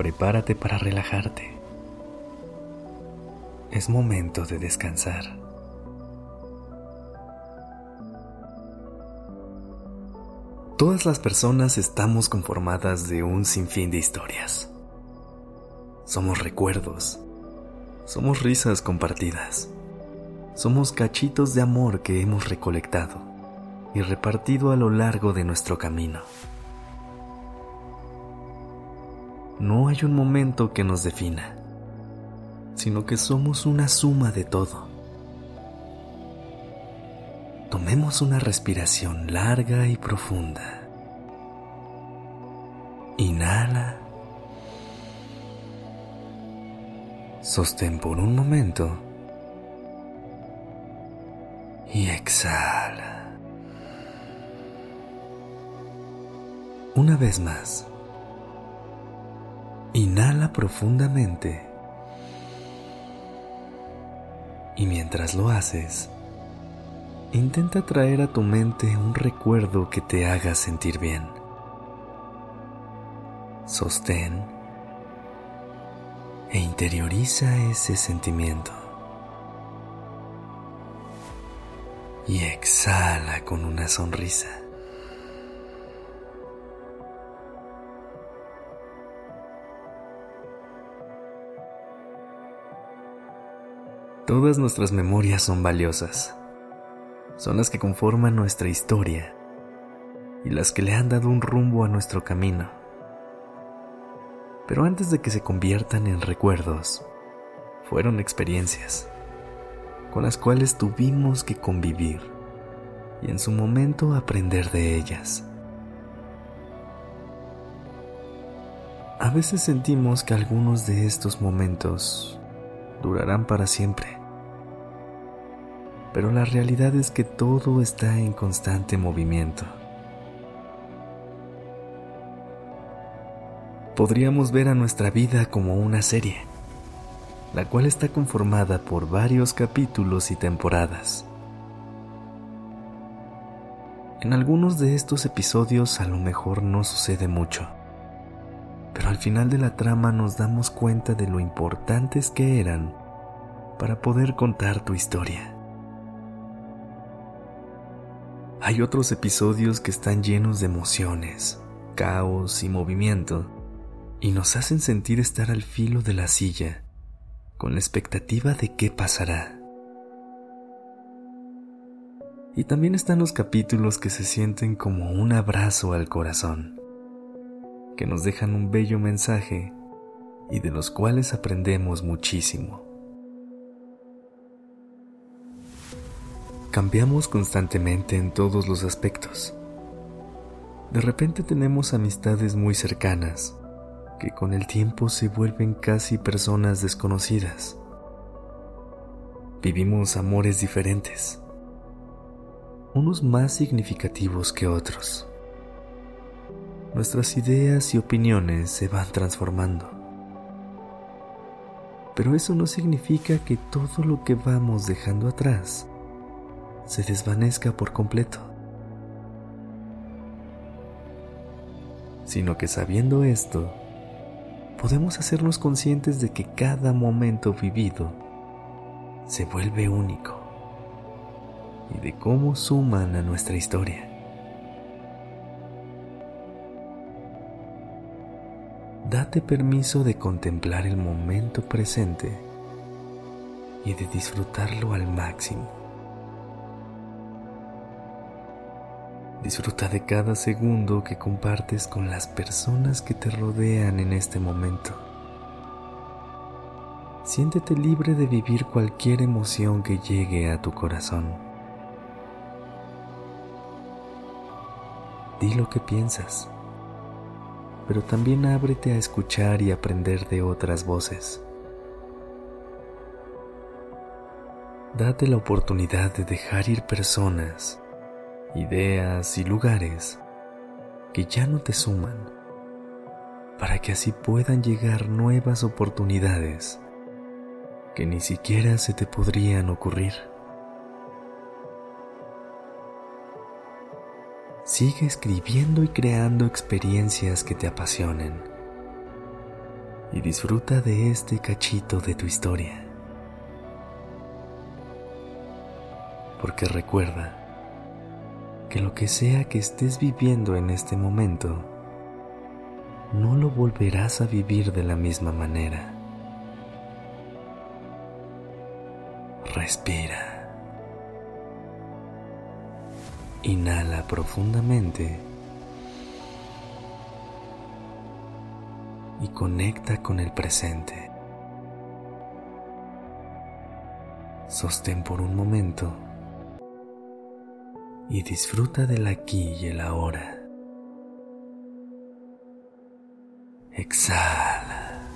Prepárate para relajarte. Es momento de descansar. Todas las personas estamos conformadas de un sinfín de historias. Somos recuerdos. Somos risas compartidas. Somos cachitos de amor que hemos recolectado y repartido a lo largo de nuestro camino. No hay un momento que nos defina, sino que somos una suma de todo. Tomemos una respiración larga y profunda. Inhala. Sostén por un momento. Y exhala. Una vez más. Inhala profundamente. Y mientras lo haces, intenta traer a tu mente un recuerdo que te haga sentir bien. Sostén e interioriza ese sentimiento. Y exhala con una sonrisa. Todas nuestras memorias son valiosas. Son las que conforman nuestra historia y las que le han dado un rumbo a nuestro camino. Pero antes de que se conviertan en recuerdos, fueron experiencias con las cuales tuvimos que convivir y en su momento aprender de ellas. A veces sentimos que algunos de estos momentos durarán para siempre pero la realidad es que todo está en constante movimiento. Podríamos ver a nuestra vida como una serie, la cual está conformada por varios capítulos y temporadas. En algunos de estos episodios a lo mejor no sucede mucho, pero al final de la trama nos damos cuenta de lo importantes que eran para poder contar tu historia. Hay otros episodios que están llenos de emociones, caos y movimiento, y nos hacen sentir estar al filo de la silla, con la expectativa de qué pasará. Y también están los capítulos que se sienten como un abrazo al corazón, que nos dejan un bello mensaje y de los cuales aprendemos muchísimo. Cambiamos constantemente en todos los aspectos. De repente tenemos amistades muy cercanas que con el tiempo se vuelven casi personas desconocidas. Vivimos amores diferentes, unos más significativos que otros. Nuestras ideas y opiniones se van transformando. Pero eso no significa que todo lo que vamos dejando atrás se desvanezca por completo, sino que sabiendo esto, podemos hacernos conscientes de que cada momento vivido se vuelve único y de cómo suman a nuestra historia. Date permiso de contemplar el momento presente y de disfrutarlo al máximo. Disfruta de cada segundo que compartes con las personas que te rodean en este momento. Siéntete libre de vivir cualquier emoción que llegue a tu corazón. Di lo que piensas. pero también ábrete a escuchar y aprender de otras voces. Date la oportunidad de dejar ir personas, ideas y lugares que ya no te suman, para que así puedan llegar nuevas oportunidades que ni siquiera se te podrían ocurrir. Sigue escribiendo y creando experiencias que te apasionen y disfruta de este cachito de tu historia. Porque recuerda que lo que sea que estés viviendo en este momento, no lo volverás a vivir de la misma manera. Respira. Inhala profundamente y conecta con el presente. Sostén por un momento y disfruta del aquí y el ahora. Exhala.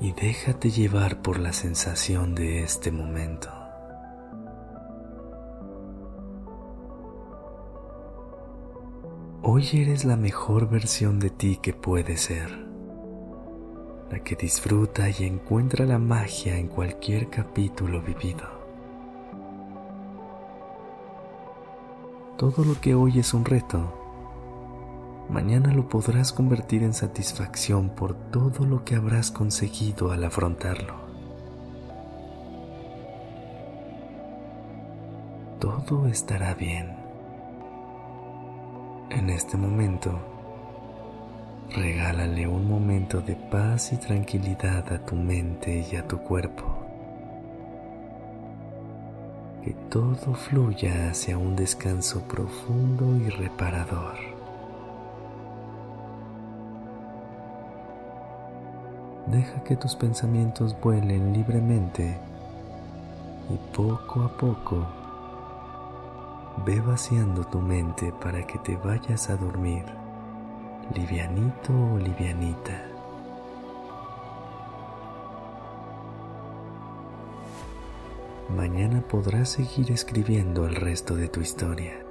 Y déjate llevar por la sensación de este momento. Hoy eres la mejor versión de ti que puede ser, la que disfruta y encuentra la magia en cualquier capítulo vivido. Todo lo que hoy es un reto, mañana lo podrás convertir en satisfacción por todo lo que habrás conseguido al afrontarlo. Todo estará bien. En este momento, regálale un momento de paz y tranquilidad a tu mente y a tu cuerpo. Que todo fluya hacia un descanso profundo y reparador. Deja que tus pensamientos vuelen libremente y poco a poco Ve vaciando tu mente para que te vayas a dormir, livianito o livianita. Mañana podrás seguir escribiendo el resto de tu historia.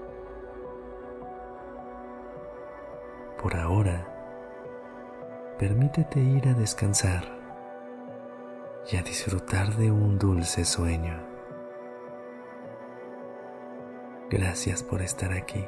Por ahora, permítete ir a descansar y a disfrutar de un dulce sueño. Gracias por estar aquí.